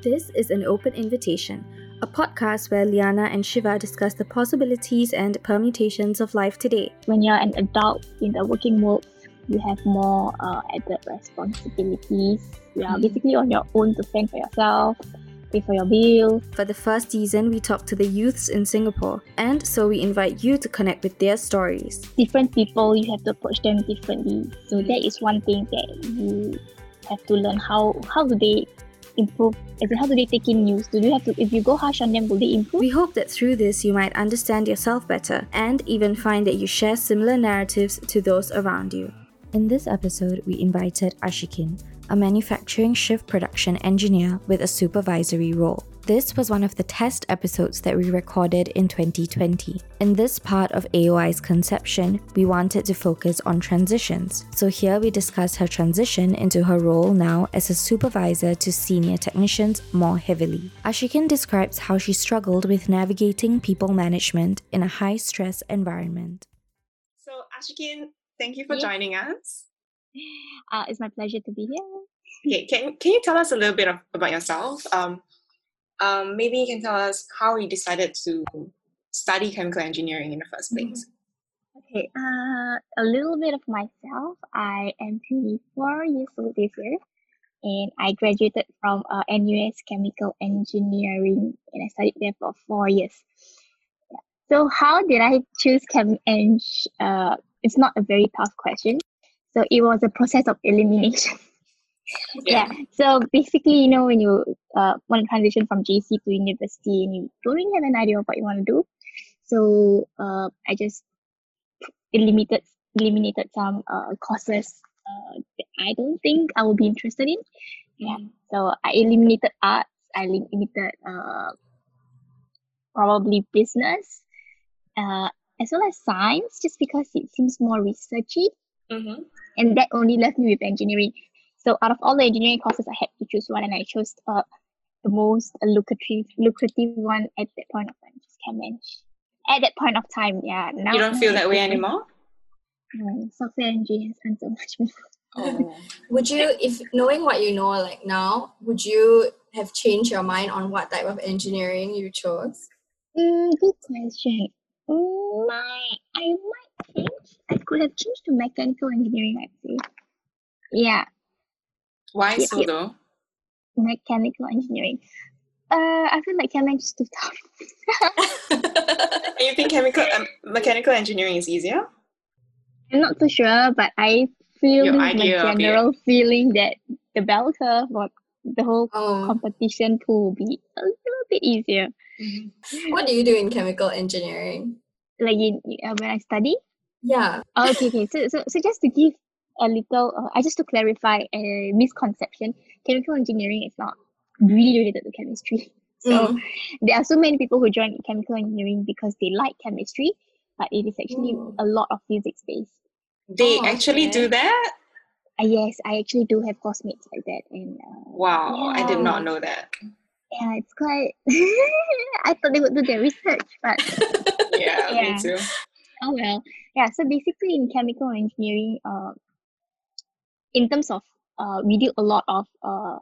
This is an open invitation, a podcast where Liana and Shiva discuss the possibilities and permutations of life today. When you're an adult in the working world, you have more uh, added responsibilities. You are basically on your own to fend for yourself, pay for your bills. For the first season, we talk to the youths in Singapore, and so we invite you to connect with their stories. Different people, you have to approach them differently. So that is one thing that you have to learn how how do they improve as in how do they take in news do you have to if you go harsh on them will they improve We hope that through this you might understand yourself better and even find that you share similar narratives to those around you. In this episode, we invited Ashikin, a manufacturing shift production engineer with a supervisory role. This was one of the test episodes that we recorded in 2020. In this part of AOI's conception, we wanted to focus on transitions. So here we discuss her transition into her role now as a supervisor to senior technicians more heavily. Ashikin describes how she struggled with navigating people management in a high stress environment. So, Ashikin, thank you for Yeah. joining us. uh, it's my pleasure to be here Okay, can, can you tell us a little bit of, about yourself? Um, um, maybe you can tell us how you decided to study chemical engineering in the first Mm-hmm. place. okay uh, a little bit of myself i am 24 years old this year and i graduated from uh, nus chemical engineering and i studied there for four years Yeah. so how did i choose chem eng uh, it's not a very tough question so it was a process of elimination yeah. So basically, you know, when you uh, want to transition from JC to university and you don't really have an idea of what you want to do, so uh, I just eliminated eliminated some uh, courses uh, that I don't think I will be interested in. Yeah. So I eliminated arts. I eliminated uh, probably business, uh, as well as science, just because it seems more researchy Mm-hmm. and that only left me with engineering. So out of all the engineering courses, I had to choose one, and I chose uh, the most lucrative lucrative one at that point of time, which is Chem Eng. At that point of time, yeah. Now You don't feel that way anymore? No, software engineering has earned so much more. Oh. Would you, if knowing what you know like now, would you have changed your mind on what type of engineering you chose? Mm, good question. Mm, my, I might change. I could have changed to mechanical engineering, I'd say. Yeah, Why Yep, so yep. though? mechanical engineering. Uh, I feel like Chem Eng is too tough. You think chemical um, mechanical engineering is easier? I'm not too sure, but I feel Your this is idea my general feeling that the bell curve or the whole oh, competition pool will be a little bit easier. what do you do in chemical engineering? Like in, uh, when I study. Yeah. Oh, okay, okay. So, so, so just to give a little, uh, I just to clarify a misconception, chemical engineering is not really related to chemistry. So Mm. there are so many people who join chemical engineering because they like chemistry, but it is actually Mm. a lot of physics based. They Oh, actually okay. do that? Uh, yes, I actually do have classmates like that, and uh, Wow, I did not know that. yeah, it's quite. I thought they would do their research, but Yeah, Yeah. me too. oh well. Yeah, so basically in chemical engineering, uh, in terms of uh, we do a lot of uh,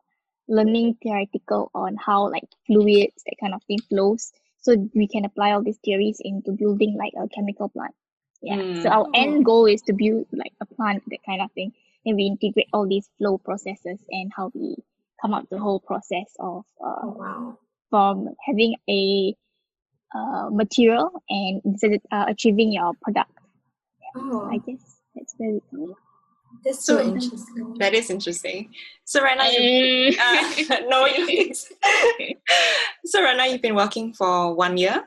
learning theoretical on how like fluids that kind of thing flows, so we can apply all these theories into building like a chemical plant. Yeah. So Mm. our Oh. end goal is to build like a plant, that kind of thing, and we integrate all these flow processes and how we come up the whole process of uh, Oh, wow. from having a uh, material and instead uh, achieving your product. Oh, I guess that's very cool. That's so So- interesting. That is interesting. So right now, you, uh, no, you. so right now, you've been working for one year.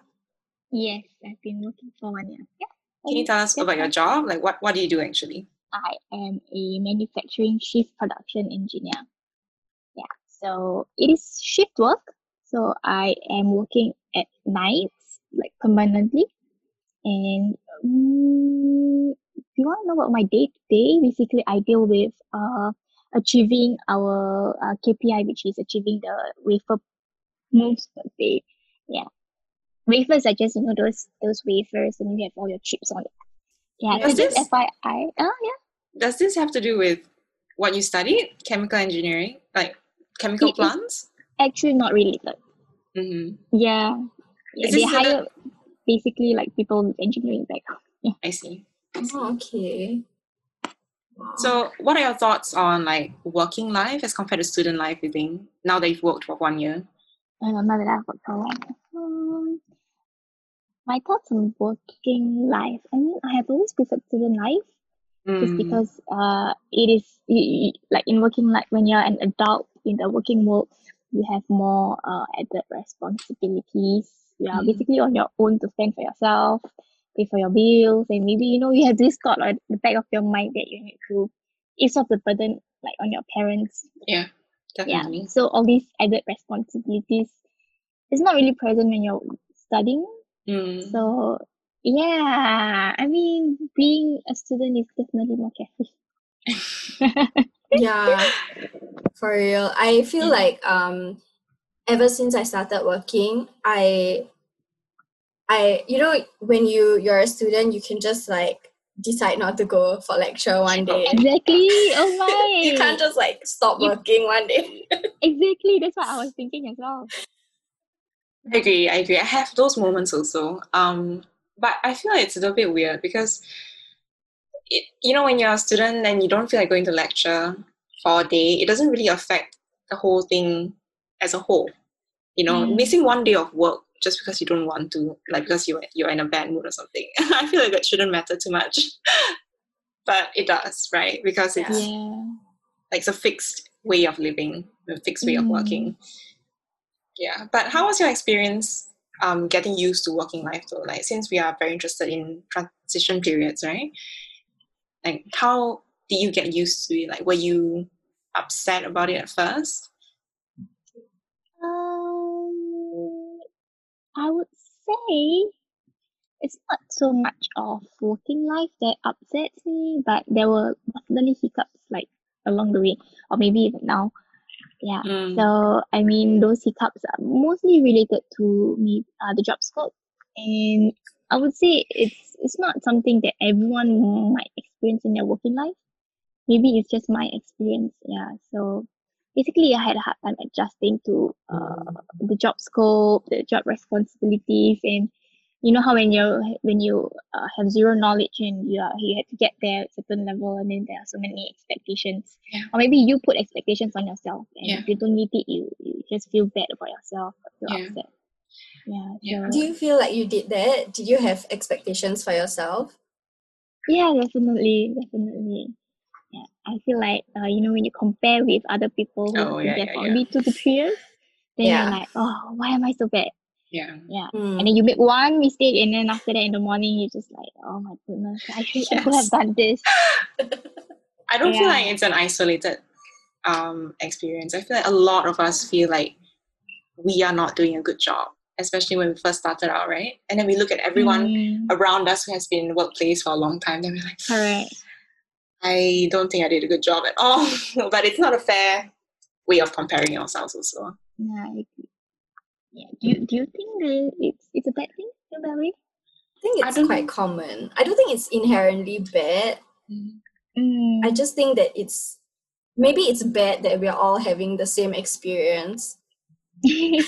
yes, I've been working for one year. Yeah. Can you tell us about your job? Like, what what do you do actually? I am a manufacturing shift production engineer. Yeah, so it is shift work. So I am working at nights, like permanently. And um, if you want to know about my day to day, basically I deal with uh achieving our uh, KPI, which is achieving the wafer moves per day. Yeah, wafers are just you know those those wafers, and you have all your chips on it. Yeah, Does this- FYI. Oh yeah. Does this have to do with what you studied, chemical engineering, like chemical It plants? actually not related. hmm Yeah, yeah they hire basically like people with engineering background. See. I see. Oh, okay. Wow. So, what are your thoughts on like working life as compared to student life living now that you've worked for one year? I don't know that I've worked for a year. Um, my thoughts on working life. I mean, I have always preferred student life just Mm, because uh, it is y- y- like in working life when you're an adult in the working world, you have more uh, added responsibilities. You are Mhm. basically on your own to fend for yourself, pay for your bills, and maybe you know you have this thought at the back of your mind that you need to ease off the burden like on your parents. Yeah, definitely. yeah so all these added responsibilities is not really present when you're studying. Mm, so yeah i mean being a student is definitely more carefree. Yeah for real. I feel Mm. like um ever since i started working i i you know when you you're a student you can just like decide not to go for lecture one day exactly oh my you can't just like stop You- working one day exactly that's what i was thinking as well I agree. I agree. I have those moments also. Um, but I feel like it's a little bit weird because, it, you know, when you're a student and you don't feel like going to lecture for a day, it doesn't really affect the whole thing as a whole. You know, Mm. missing one day of work just because you don't want to, like because you you're in a bad mood or something. I feel like that shouldn't matter too much, but it does, right? Because it's yeah like it's a fixed way of living, a fixed way of Mm. working. Yeah, but how was your experience um, getting used to working life though? Like since we are very interested in transition periods, right? Like how did you get used to it? Like were you upset about it at first? I would say it's not so much of working life that upsets me, but there were definitely hiccups like along the way, or maybe even now. Yeah. Mm, So I mean, those hiccups are mostly related to me, uh, the job scope, and I would say it's it's not something that everyone might experience in their working life. Maybe it's just my experience. Yeah. So basically, I had a hard time adjusting to uh, the job scope, the job responsibilities, and you know how when you when you uh, have zero knowledge and you are you have to get there at a certain level, and then there are so many expectations Yeah. or maybe you put expectations on yourself and Yeah. if you don't meet it you, you just feel bad about yourself or feel Yeah. upset yeah Yeah. so do you feel like you did that did you have expectations for yourself yeah definitely definitely yeah i feel like uh, you know when you compare with other people who Oh, have been yeah, there yeah, for yeah. only two to three years then Yeah. you're like oh why am i so bad yeah. yeah Hmm. and then you make one mistake and then after that in the morning you're just like oh my goodness i should I could have done this I don't feel like it's an isolated um, experience. I feel like a lot of us feel like we are not doing a good job, especially when we first started out, right? And then we look at everyone Mm, around us who has been in the workplace for a long time, then we're like, correct I don't think I did a good job at all. but it's not a fair way of comparing ourselves also. yeah I agree. yeah do you, do you think that it's it's a bad thing feel that way i think it's don't quite know. common i don't think it's inherently bad Mm. I just think that it's maybe it's bad that we're all having the same experience. I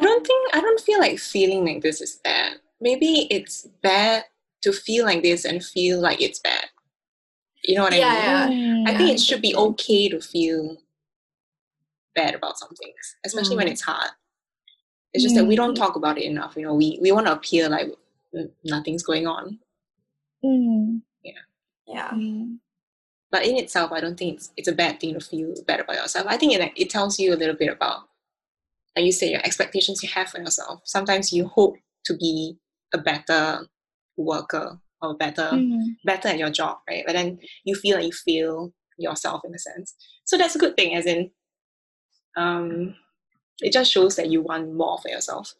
don't think I don't feel like feeling like this is bad. Maybe it's bad to feel like this and feel like it's bad. You know what Yeah, I mean? yeah. I Mm. think it should be okay to feel bad about some things, especially when Mm. it's hard. It's just that we Mm. don't talk about it enough. You know, we, we want to appear like mm, nothing's going on. Mm. Yeah. Mm. But in itself, I don't think it's, it's a bad thing to feel bad about yourself. I think it, it tells you a little bit about, like you say, your expectations you have for yourself. Sometimes you hope to be a better worker or better Mm. better at your job, right? But then you feel like you fail yourself in a sense. So that's a good thing, as in, um, it just shows that you want more for yourself.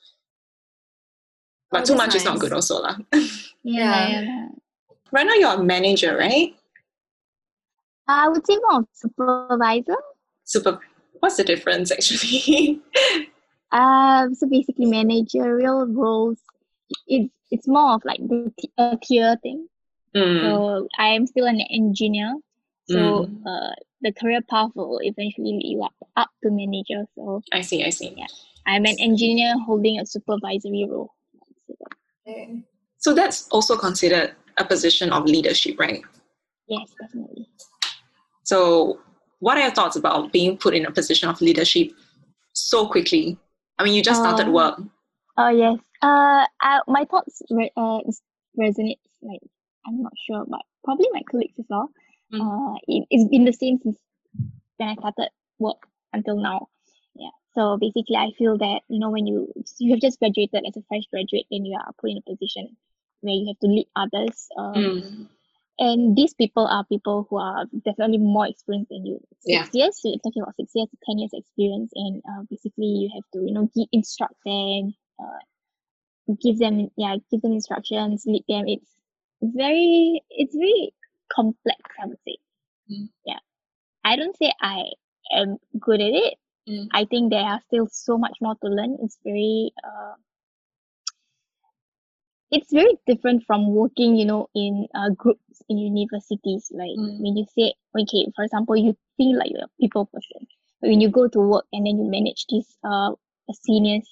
But Oh, too that's much is not good, also, lah. Yeah, Yeah. yeah. right now, you're a manager, right? I would say more supervisor. Super. What's the difference, actually? Um, so basically managerial roles. It's it's more of like the t- a tier thing. Mm, So I am still an engineer. So Mm. uh, the career path will eventually lead you up, up to manager. So I see, I see. Yeah. I'm an engineer holding a supervisory role. Okay. So that's also considered a position of leadership, right? Yes, definitely. So, what are your thoughts about being put in a position of leadership so quickly? I mean, you just started Um, work. Oh yes. Uh, I, my thoughts re- uh resonate. Like I'm not sure, but probably my colleagues as well. Mm. Uh, it, it's been the same since when I started work until now. Yeah. So basically, I feel that you know when you you have just graduated as a fresh graduate, then you are put in a position where you have to lead others. Um, Mm. and these people are people who are definitely more experienced than you. Six Yeah. years, so you're talking about six years to ten years experience, and uh, basically you have to you know instruct them, uh, give them yeah give them instructions, lead them. It's very it's very complex. I would say. Mm. Yeah, I don't say I am good at it. Mm. I think there are still so much more to learn. It's very uh, it's very different from working, you know, in uh, groups in universities. Like Mm. when you say, okay, for example, you feel like you're a people person, but when you go to work and then you manage these uh seniors,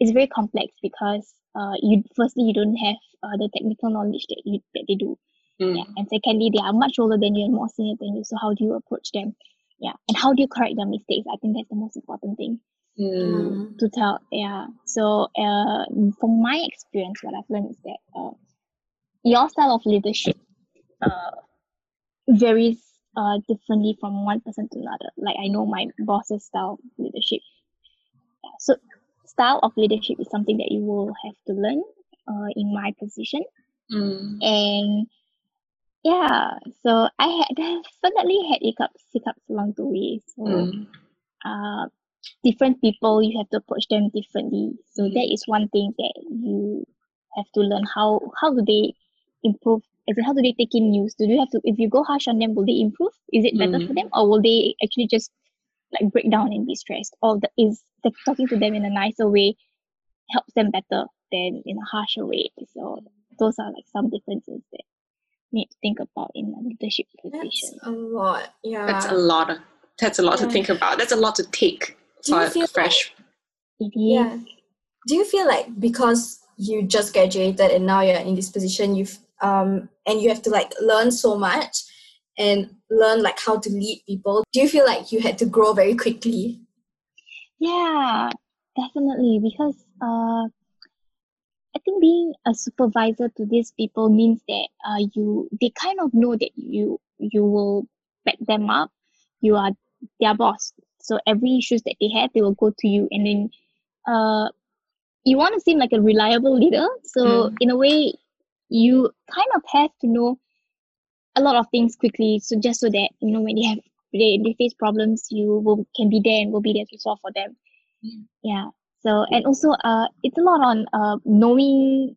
it's very complex because uh you firstly you don't have uh, the technical knowledge that you that they do. Mm. Yeah, and secondly, they are much older than you and more senior than you. So how do you approach them? Yeah, and how do you correct their mistakes? I think that's the most important thing Mm. to tell yeah so uh from my experience what i've learned is that uh, your style of leadership uh varies uh differently from one person to another like i know my boss's style of leadership yeah, so style of leadership is something that you will have to learn uh in my position Mm. and yeah so i had definitely had hiccups hiccups along the way so Mm. uh, different people you have to approach them differently so Mm. that is one thing that you have to learn how how do they improve as in how do they take in news do you have to if you go harsh on them will they improve is it better for Mm. them or will they actually just like break down and be stressed or the, is the talking to them in a nicer way helps them better than in a harsher way so those are like some differences that you need to think about in a leadership position That's position a lot. Yeah. That's a lot. Of, that's a lot to think about. That's a lot to take Do you for feel a fresh. it is Yeah. Do you feel like because you just graduated and now you're in this position, you've um and you have to like learn so much and learn like how to lead people. Do you feel like you had to grow very quickly? Yeah, definitely. Because uh, I think being a supervisor to these people means that uh, you they kind of know that you you will back them up. You are their boss, so every issues that they have, they will go to you, and then uh, you want to seem like a reliable leader. So Mm. in a way, you kind of have to know a lot of things quickly. So just so that you know when they have they, they face problems, you will can be there and will be there to solve for them. Mm. Yeah. So and also uh it's a lot on uh knowing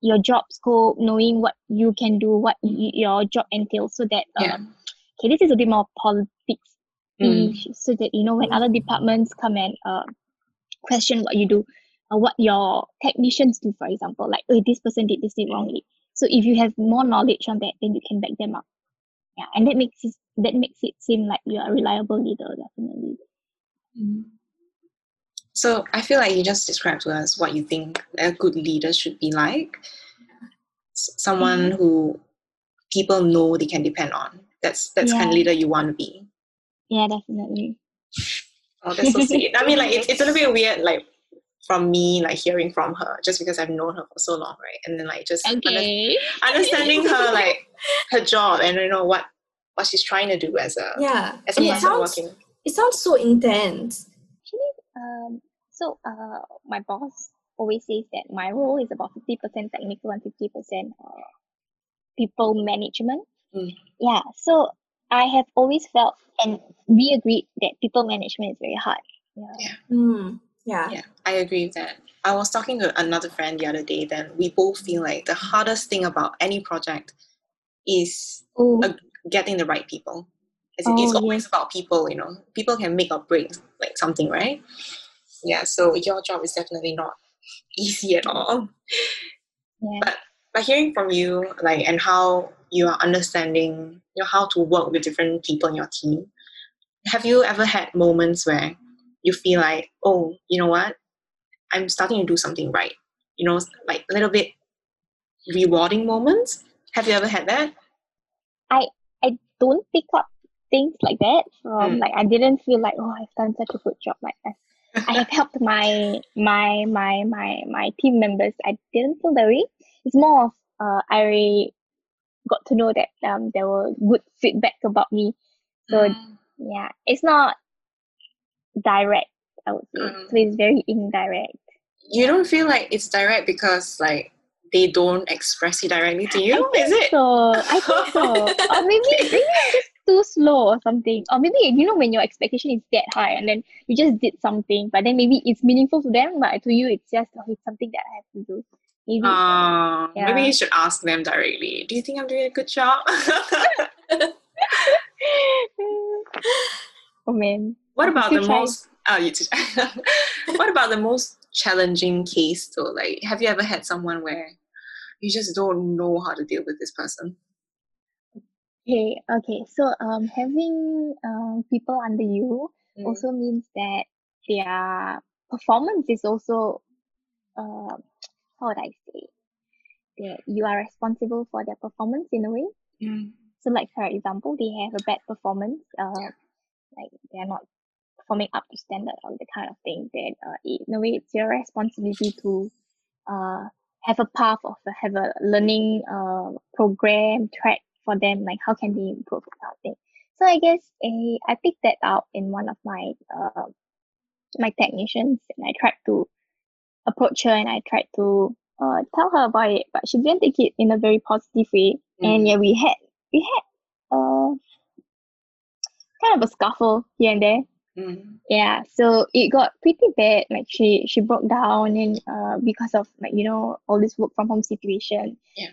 your job scope, knowing what you can do, what y- your job entails, so that uh, Yeah. okay, this is a bit more politics Mm. so that you know when other departments come and uh, question what you do, uh, what your technicians do, for example, like oh this person did this thing wrongly. So if you have more knowledge on that, then you can back them up. Yeah, and that makes it that makes it seem like you're a reliable leader, definitely. Mm. So I feel like you just described to us what you think a good leader should be like. S- Someone Mm-hmm. who people know they can depend on. That's that's kind of leader you want to be. Yeah, definitely. Oh, that's so sweet. I mean, like it's it's a little bit weird, like from me, like hearing from her, just because I've known her for so long, right? And then like just under- understanding her like her job and you know what what she's trying to do as a Yeah. as a And it person sounds working. it sounds so intense. Actually, um, so uh, my boss always says that my role is about fifty percent technical and fifty percent uh, people management. Mm. Yeah, so I have always felt, and we agreed that people management is very hard. Yeah. Hmm. Yeah. Yeah, I agree with that. I was talking to another friend the other day. that we both feel like the hardest thing about any project is Oh, Uh, getting the right people. It's Oh, always yes. about people. You know, people can make or break like something, right? Yeah. So your job is definitely not easy at all. yeah. But but hearing from you, like, and how you are understanding you know, how to work with different people in your team. Have you ever had moments where you feel like, oh, you know what, I'm starting to do something right? You know, like a little bit rewarding moments. Have you ever had that? I I don't pick up things like that from Mm. like I didn't feel like oh I've done such a good job like that. I have helped my my my my my team members. I didn't feel that way. It's more of uh I got to know that um there were good feedback about me. So Mm. yeah, it's not direct. I would say Mm. so. It's very indirect. you don't feel like it's direct because like they don't express it directly to you, is it? So I think so. or maybe maybe I'm just too slow or something. Or maybe you know when your expectation is that high and then you just did something, but then maybe it's meaningful to them, but to you it's just oh, it's something that I have to do. Maybe Uh, Maybe you should ask them directly. Do you think I'm doing a good job? oh man. What about the most? Oh, you what about the most challenging case though? Like, have you ever had someone where you just don't know how to deal with this person? Okay, okay. So um having um people under you Mm. also means that their performance is also uh how would I say that you are responsible for their performance in a way. Mm. So like for example, they have a bad performance, uh Yeah. like they're not performing up to standard or the kind of thing that uh in a way it's your responsibility to uh have a path of have a learning uh program track for them like how can they improve kind of thing. So I guess eh, I picked that out in one of my uh my technicians and I tried to approach her and I tried to uh tell her about it, but she didn't take it in a very positive way. And Mm. yeah, we had we had uh kind of a scuffle here and there. Mm. Yeah, so it got pretty bad. Like she she broke down and uh because of like you know all this work from home situation. Yeah.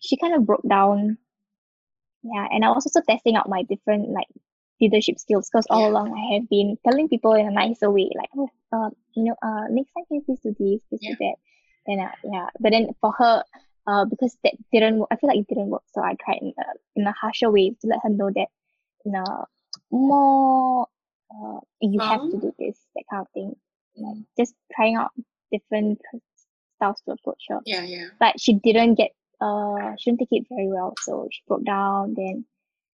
She kind of broke down. Yeah, and I was also testing out my different like leadership skills because all Yeah. along I have been telling people in a nicer way, like, oh, uh, you know, uh, next time can you please do this, please do that. Then uh, yeah, but then for her, uh, because that didn't work, I feel like it didn't work. So I tried in a, in a harsher way to let her know that, in a more, uh, you have to do this, that kind of thing. Like Mm. just trying out different styles to approach her Yeah, yeah. but she didn't get uh she didn't take it very well so she broke down then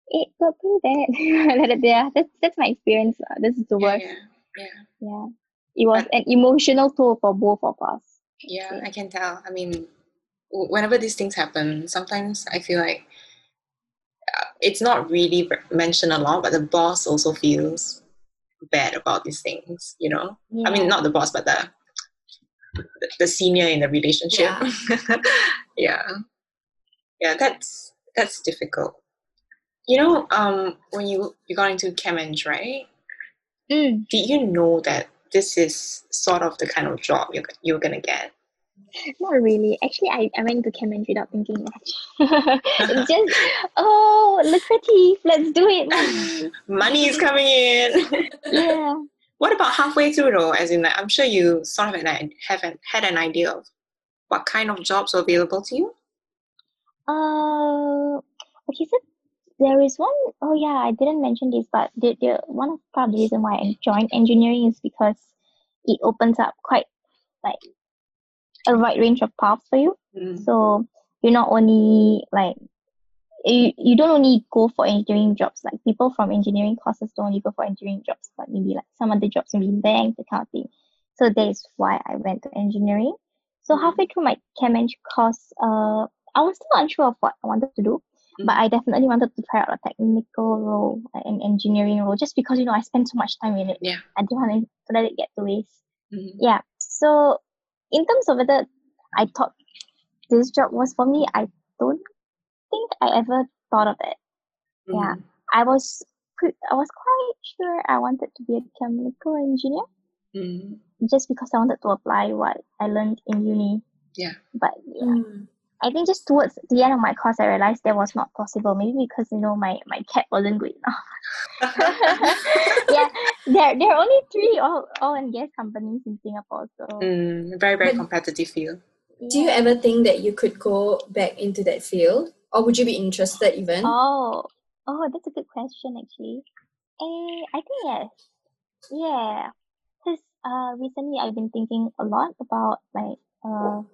it got pretty bad yeah that's that's my experience uh, this is the Yeah, worst yeah. Yeah. yeah it was But- an emotional toll for both of us Yeah, Yeah. I can tell. I mean, whenever these things happen, sometimes I feel like uh, it's not really mentioned a lot, but the boss also feels bad about these things, you know? I mean, not the boss, but the the, senior in the relationship. Yeah. yeah. that's that's difficult. You know, um, when you you got into Chem-Eng, right? mm, Did you know that this is sort of the kind of job you're you're gonna get? Not really actually I, I went to chem eng without thinking much it's just oh lucrative let's do it money. Is coming in. yeah What about halfway through though? As in, like, I'm sure you sort of had, have an, had an idea of what kind of jobs are available to you. Uh, okay, so there is one oh yeah, I didn't mention this, but the, the one of part of the reason why I joined engineering is because it opens up quite like a wide range of paths for you. So you're not only like you, you don't only go for engineering jobs. Like people from engineering courses don't only go for engineering jobs, but maybe like some other jobs maybe in bank, that kind of thing. So that is why I went to engineering. So Mhm. halfway through my chem eng course, uh, I was still unsure of what I wanted to do, but I definitely wanted to try out a technical role, like an engineering role, just because you know I spent so much time in it. Yeah. I didn't want to let it get to waste Mhm. yeah so in terms of whether i thought this job was for me i don't think i ever thought of it yeah. Mhm. i was i was quite sure i wanted to be a chemical engineer Mhm. just because i wanted to apply what i learned in uni Yeah. but yeah Mm. I think just towards the end of my course i realized that was not possible maybe because you know my my cap wasn't good enough yeah there there are only three all oil and gas companies in singapore so Mm, very very But- competitive field. Do you ever think that you could go back into that field, or would you be interested even? Oh, oh, that's a good question actually. Eh, I think yes. Yeah, because uh, recently I've been thinking a lot about like uh,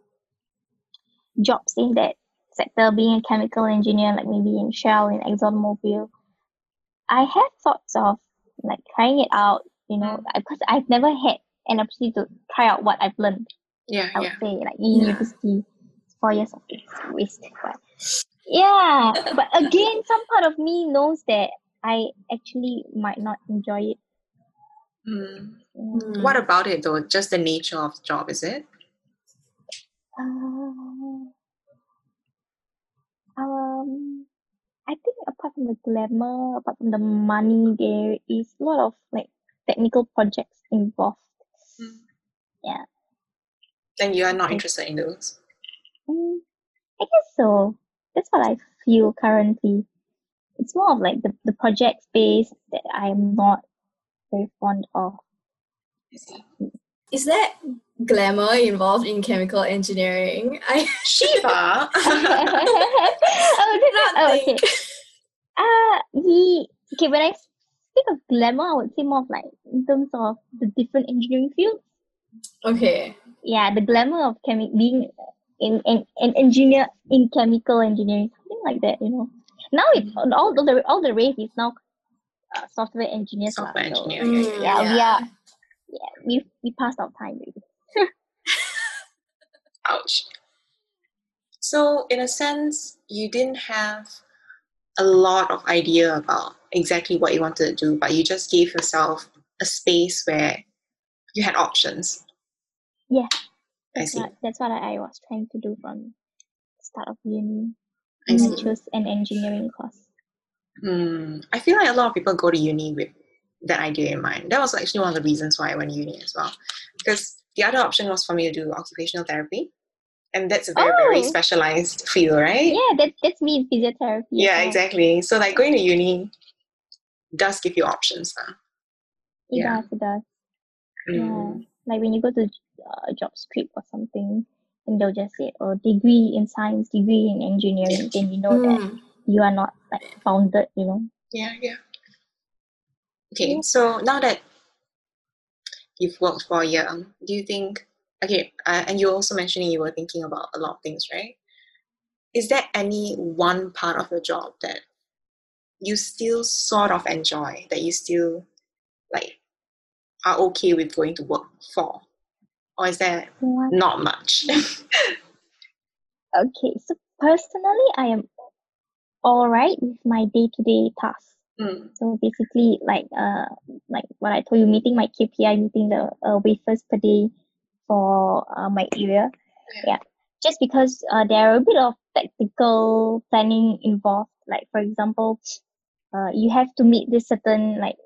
jobs in that sector, being a chemical engineer, like maybe in Shell, in ExxonMobil. I have thoughts of like trying it out, you know, because I've never had an opportunity to try out what I've learned. Yeah, I would yeah. say like in university, four years of waste. But yeah, but again, some part of me knows that I actually might not enjoy it. Mm. Mm. What about it though? Just the nature of the job, is it? Uh, um, I think apart from the glamour, apart from the money, there is a lot of like technical projects involved. Mm. Yeah. Then you are not interested in those. Mm, I guess so. That's what I feel currently. It's more of like the, the project space that I'm not very fond of. Is there glamour involved in chemical engineering? I Shiva. oh, do not oh, okay. think. Uh, he, okay, when I speak of glamour, I would say more of like in terms of the different engineering fields. Okay. Yeah, the glamour of chemi- being in, in an engineer in chemical engineering, something like that, you know. Now it's all the all the rave is now uh, software engineers. lah, Software so, engineer. Yeah, yeah, Mm, yeah. yeah, we are. Yeah, we we passed our time already. Ouch. So, in a sense, you didn't have a lot of idea about exactly what you wanted to do, but you just gave yourself a space where you had options. Yeah. I That's see. what that's what I was trying to do from the start of uni. I And I see. chose an engineering course. Hmm. I feel like a lot of people go to uni with that idea in mind. That was actually one of the reasons why I went to uni as well. Because the other option was for me to do occupational therapy. And that's a very, very Oh. specialized field, right? Yeah, that that's me in physiotherapy. Yeah, exactly. So like going to uni does give you options. Huh? It Yeah. does, it does. Yeah. Mm. Like when you go to uh, JobStreet or something, and they'll just say, "Oh, degree in science, degree in engineering," then you know that Mm. you are not like founded. You know. Yeah, yeah. Okay, Yeah. so now that you've worked for a year, do you think, okay, uh, and you're also mentioning you were thinking about a lot of things, right? Is there any one part of your job that you still sort of enjoy, that you still like are okay with going to work for? Or is there What? not much? Okay, so personally, I am all right with my day-to-day tasks. Mm, So basically, like uh, like what I told you, meeting my KPI, meeting the uh, wafers per day for uh, my area. Yeah. Yeah, just because uh, there are a bit of technical planning involved. Like for example, uh, you have to meet this certain like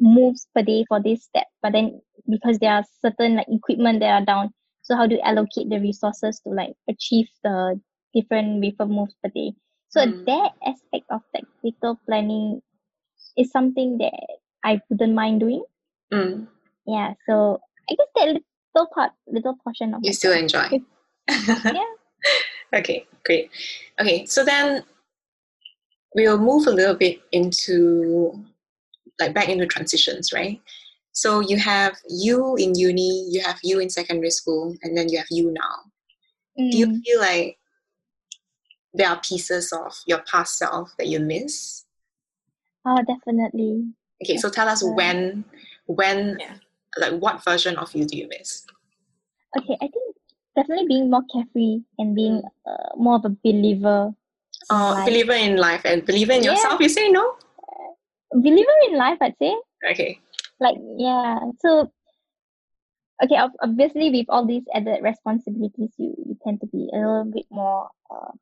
moves per day for this step, but then because there are certain like equipment that are down, so how do you allocate the resources to like achieve the different wafer moves per day? So Mm. that aspect of technical planning is something that I wouldn't mind doing. mm, Yeah, so I guess that little part, little portion of you still enjoy. Yeah. Okay, great. Okay, so then we'll move a little bit into like back into transitions, right? So you have you in uni, you have you in secondary school, and then you have you now. Do you Mm. feel like there are pieces of your past self that you miss? Oh, definitely. Okay, so tell us when when Yeah. like what version of you do you miss? Okay, I think definitely being more carefree and being uh, more of a believer. in Uh, life. believer in life and believer in Yeah. yourself, you say no? believer in life, I'd say. Okay. Like, yeah. So, okay, obviously, with all these added responsibilities, you, you tend to be a little bit more, uh,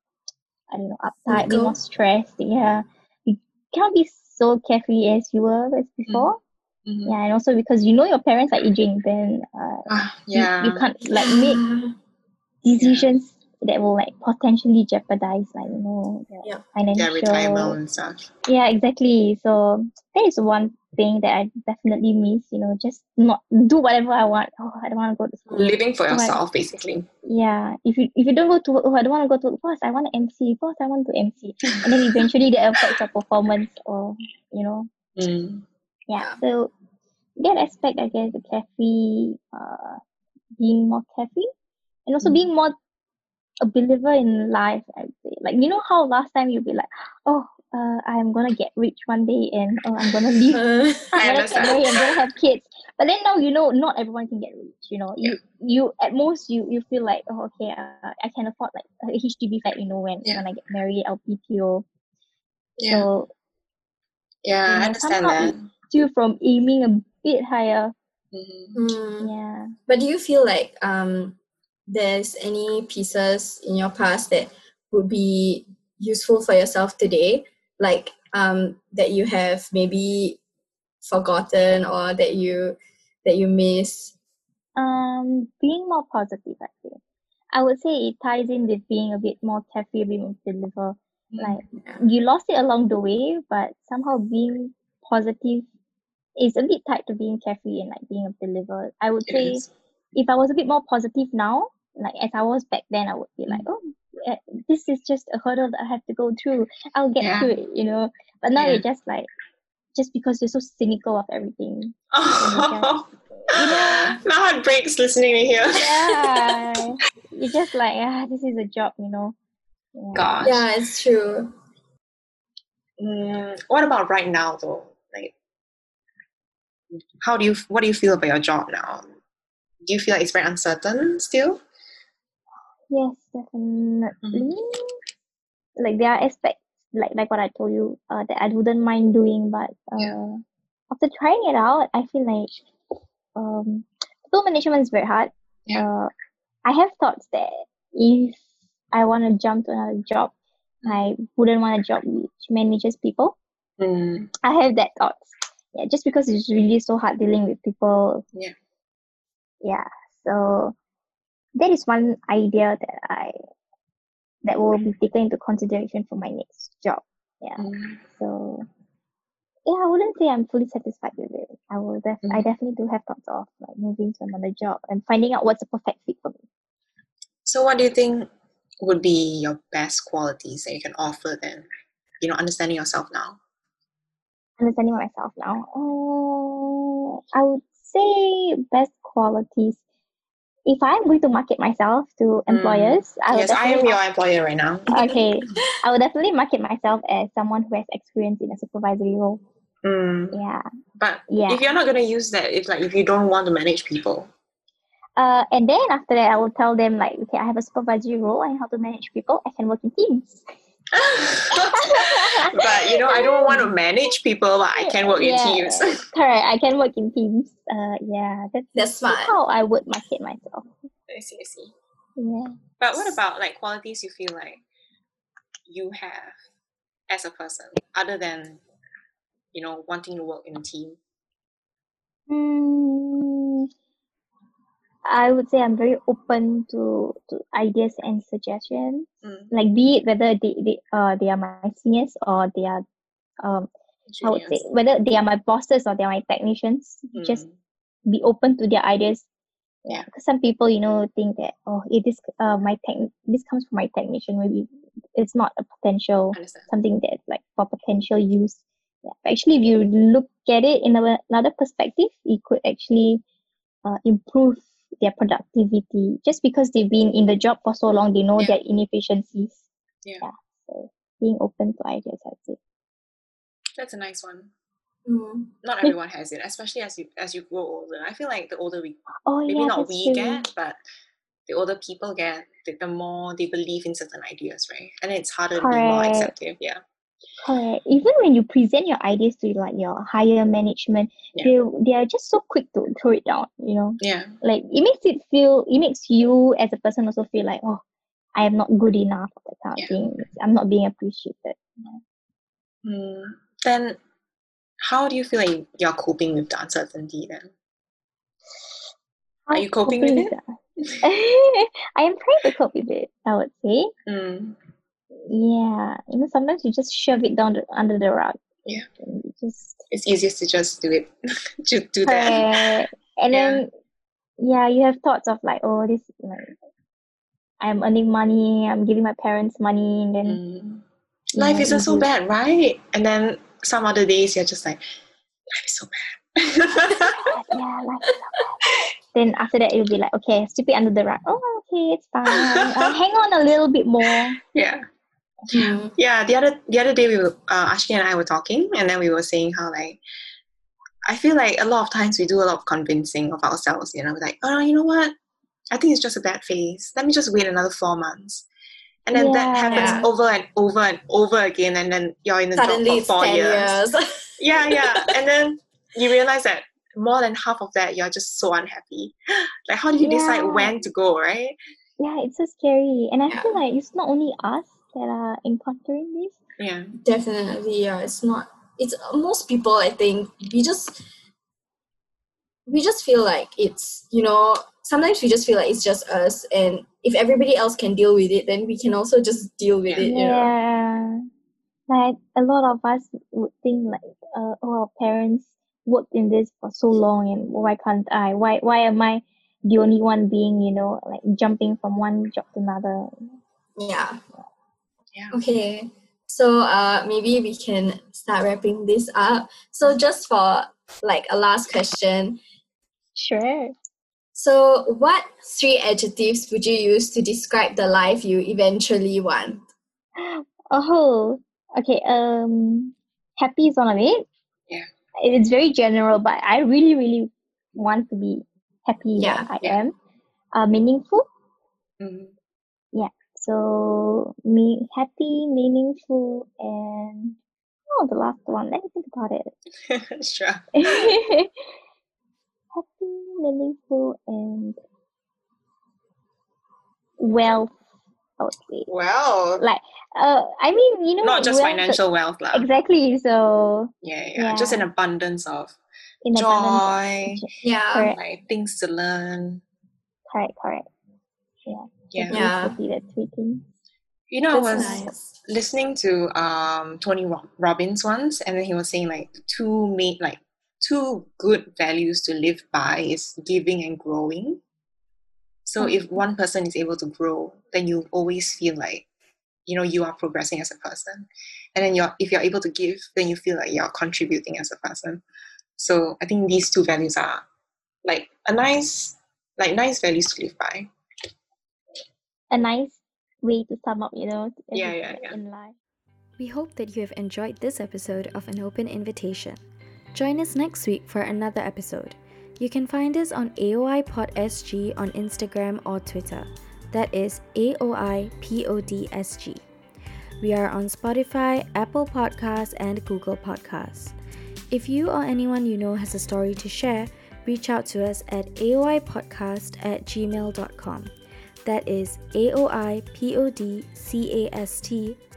I don't know, uptight, be more stressed. Yeah. You can't be so carefree as you were as before. Mhm. Yeah, and also because you know your parents are aging, then uh, you, yeah. you can't like make decisions that will like potentially jeopardize like you know Yeah. financial their retirement and stuff. yeah exactly so that is one thing that I definitely miss. You know, just not do whatever I want. Oh, I don't want to go to school. Living for I- yourself, basically. Yeah, if you if you don't go to work, oh, I don't want to go to work. Boss, I want to MC. Boss, I want to MC. And then eventually that affects your performance, or you know, Mm. yeah. So that aspect, I guess, the carefree, uh, being more carefree, and also Mm. being more a believer in life. I say, like you know how last time you'd be like, oh, uh, I'm gonna get rich one day, and oh, I'm gonna leave Uh, I I'm gonna get married, I'm gonna have kids. But then now you know not everyone can get rich. You know, you you at most you you feel like oh okay uh, I can afford like a HDB flat. You know when Yeah. when I get married I'll BTO. Yeah. So Yeah, I you know, understand somehow that. You from aiming a bit higher. Mhm. mm. Yeah. But do you feel like um, there's any pieces in your past that would be useful for yourself today, like um, that you have maybe forgotten or that you that you miss? Um, being more positive. I think I would say it ties in with being a bit more carefree, being more deliver. Like you lost it along the way, but somehow being positive is a bit tied to being carefree and like being a believer. I would It say is. if I was a bit more positive now, like as I was back then, I would be like, oh, eh, this is just a hurdle that I have to go through. I'll get Yeah. through it, you know. But now Yeah. you're just like, just because you're so cynical of everything, Oh, you know. my heart breaks listening to hear. Yeah, you're just like, ah, this is a job, you know. Yeah. Gosh. Yeah, it's true. Mm, what about right now, though? Like, how do you? What do you feel about your job now? Do you feel like it's very uncertain still? Yes, definitely. Like there are aspects, like like what I told you, uh, that I wouldn't mind doing, but uh, Yeah. after trying it out, I feel like um, people management is very hard. Yeah. Uh, I have thoughts that if I want to jump to another job, I wouldn't want a job which manages people. Mm, I have that thoughts. Yeah, just because it's really so hard dealing with people. Yeah. Yeah. So that is one idea that I that will be taken into consideration for my next job. Yeah. mm, So yeah, I wouldn't say I'm fully satisfied with it. I will def- I Mhm. definitely do have thoughts of like moving to another job and finding out what's a perfect fit for me. So, what do you think would be your best qualities that you can offer then? You know, understanding yourself now. Understanding myself now. Uh, I would say best qualities. If I'm going to market myself to employers, I would yes, I am your employer right now. okay. I would definitely market myself as someone who has experience in a supervisory role. Mm, Yeah. but Yeah. if you're not going to use that, if like if you don't want to manage people, Uh, and then after that, I will tell them like, okay, I have a supervisory role and how to manage people. I can work in teams. but you know, I don't want to manage people, but I can work in teams. Correct. I can work in teams. Uh, yeah, that's, That's smart. how I would market myself. I see, I see. Yeah. But what about like qualities you feel like you have as a person, other than you know wanting to work in a team? Mm, I would say I'm very open to, to ideas and suggestions. Mm, Like be it whether they, they uh they are my seniors or they are um I would say whether they are my bosses or they are my technicians. Just Mm, be open to their ideas. Yeah. Because some people, you know, think that oh, it is uh my tech this comes from my technician. Maybe it's not a potential something that's like for potential use. Yeah. But actually, if you look at it in another perspective, it could actually uh, improve their productivity. Just because they've been in the job for so long, they know Yeah. their inefficiencies. Yeah. So being open to ideas, I'd say. That's a nice one. Mm. Not everyone has it, especially as you as you grow older. I feel like the older we Oh maybe yeah, not we true. get, but the older people get, the, the more they believe in certain ideas, right? And it's harder to be more accepting. Yeah. Correct. Even when you present your ideas to like your higher management, Yeah. they they are just so quick to throw it down. You know, Yeah. like it makes it feel it makes you as a person also feel like oh, I am not good enough. That kind Yeah. of thing. I'm not being appreciated. Mm. Then, how do you feel like you're coping with the uncertainty? Then, Are you coping with it? I am trying to cope with it. I would say, Mm. Yeah. You know, sometimes you just shove it down the, under the rug. Yeah. Just It's easiest to just do it. to do that. And Yeah. then yeah, you have thoughts of like, oh, this like I'm earning money, I'm giving my parents money, and then Mm. Life know, isn't so bad, right? And then some other days you're just like, life is so bad. yeah, life is so bad. Then after that, it'll be like, okay, it under the rug. Oh, okay, it's fine. Uh, hang on a little bit more. yeah. Mm. Yeah, the other the other day we were uh, Ashki and I were talking, and then we were saying how like I feel like a lot of times we do a lot of convincing of ourselves. You know, like oh, you know what? I think it's just a bad phase. Let me just wait another four months, and then that happens over and over and over again, and then you're in the Suddenly job for four years. years. Yeah, yeah, and then you realize that more than half of that you're just so unhappy. Like, how do you decide when to go? Right? Yeah, it's so scary. And I Yeah. feel like it's not only us that are encountering this. Yeah. Definitely, yeah. It's not. It's most people. I think we just we just feel like it's you know sometimes we just feel like it's just us, and if everybody else can deal with it, then we can also just deal with Yeah. it. You know. Yeah. Like a lot of us would think like, uh, oh, our parents worked in this for so long, and why can't I? Why why am I the only one being, you know, like jumping from one job to another? Yeah. Yeah. Okay. So uh maybe we can start wrapping this up. So just for like a last question. Sure. So what three adjectives would you use to describe the life you eventually want? Oh, okay. Um, happy is one of it. Yeah. It's very general, but I really, really want to be happy Yeah, I yeah. am. Uh, meaningful. Mhm. So me happy, meaningful, and oh, the last one. Let me think about it. sure. happy, meaningful, and wealth. I would say. Well, Like, uh, I mean, you know, not just wealth- financial wealth, lah. Exactly. So Yeah, yeah, Just an abundance of in joy, abundance. Yeah. Correct. like things to learn. Correct. Correct. Yeah. Yeah. Yeah. Basically, the three things. You know, I was nice. listening to um Tony Robbins once, and then he was saying like two main like two good values to live by is giving and growing. So if one person is able to grow, then you always feel like you know you are progressing as a person, and then you're if you're able to give, then you feel like you're contributing as a person. So I think these two values are like a nice like nice values to live by. A nice way to sum up, you know, Yeah, yeah, yeah. in life. We hope that you have enjoyed this episode of An Open Invitation. Join us next week for another episode. You can find us on AOI Pod SG on Instagram or Twitter. That is AOI PODSG. We are on Spotify, Apple Podcasts, and Google Podcasts. If you or anyone you know has a story to share, reach out to us at aoipodcast at gmail.com. That is AOIPODCAST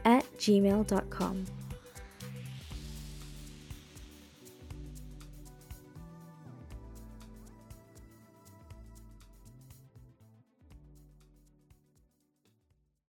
at gmail.com.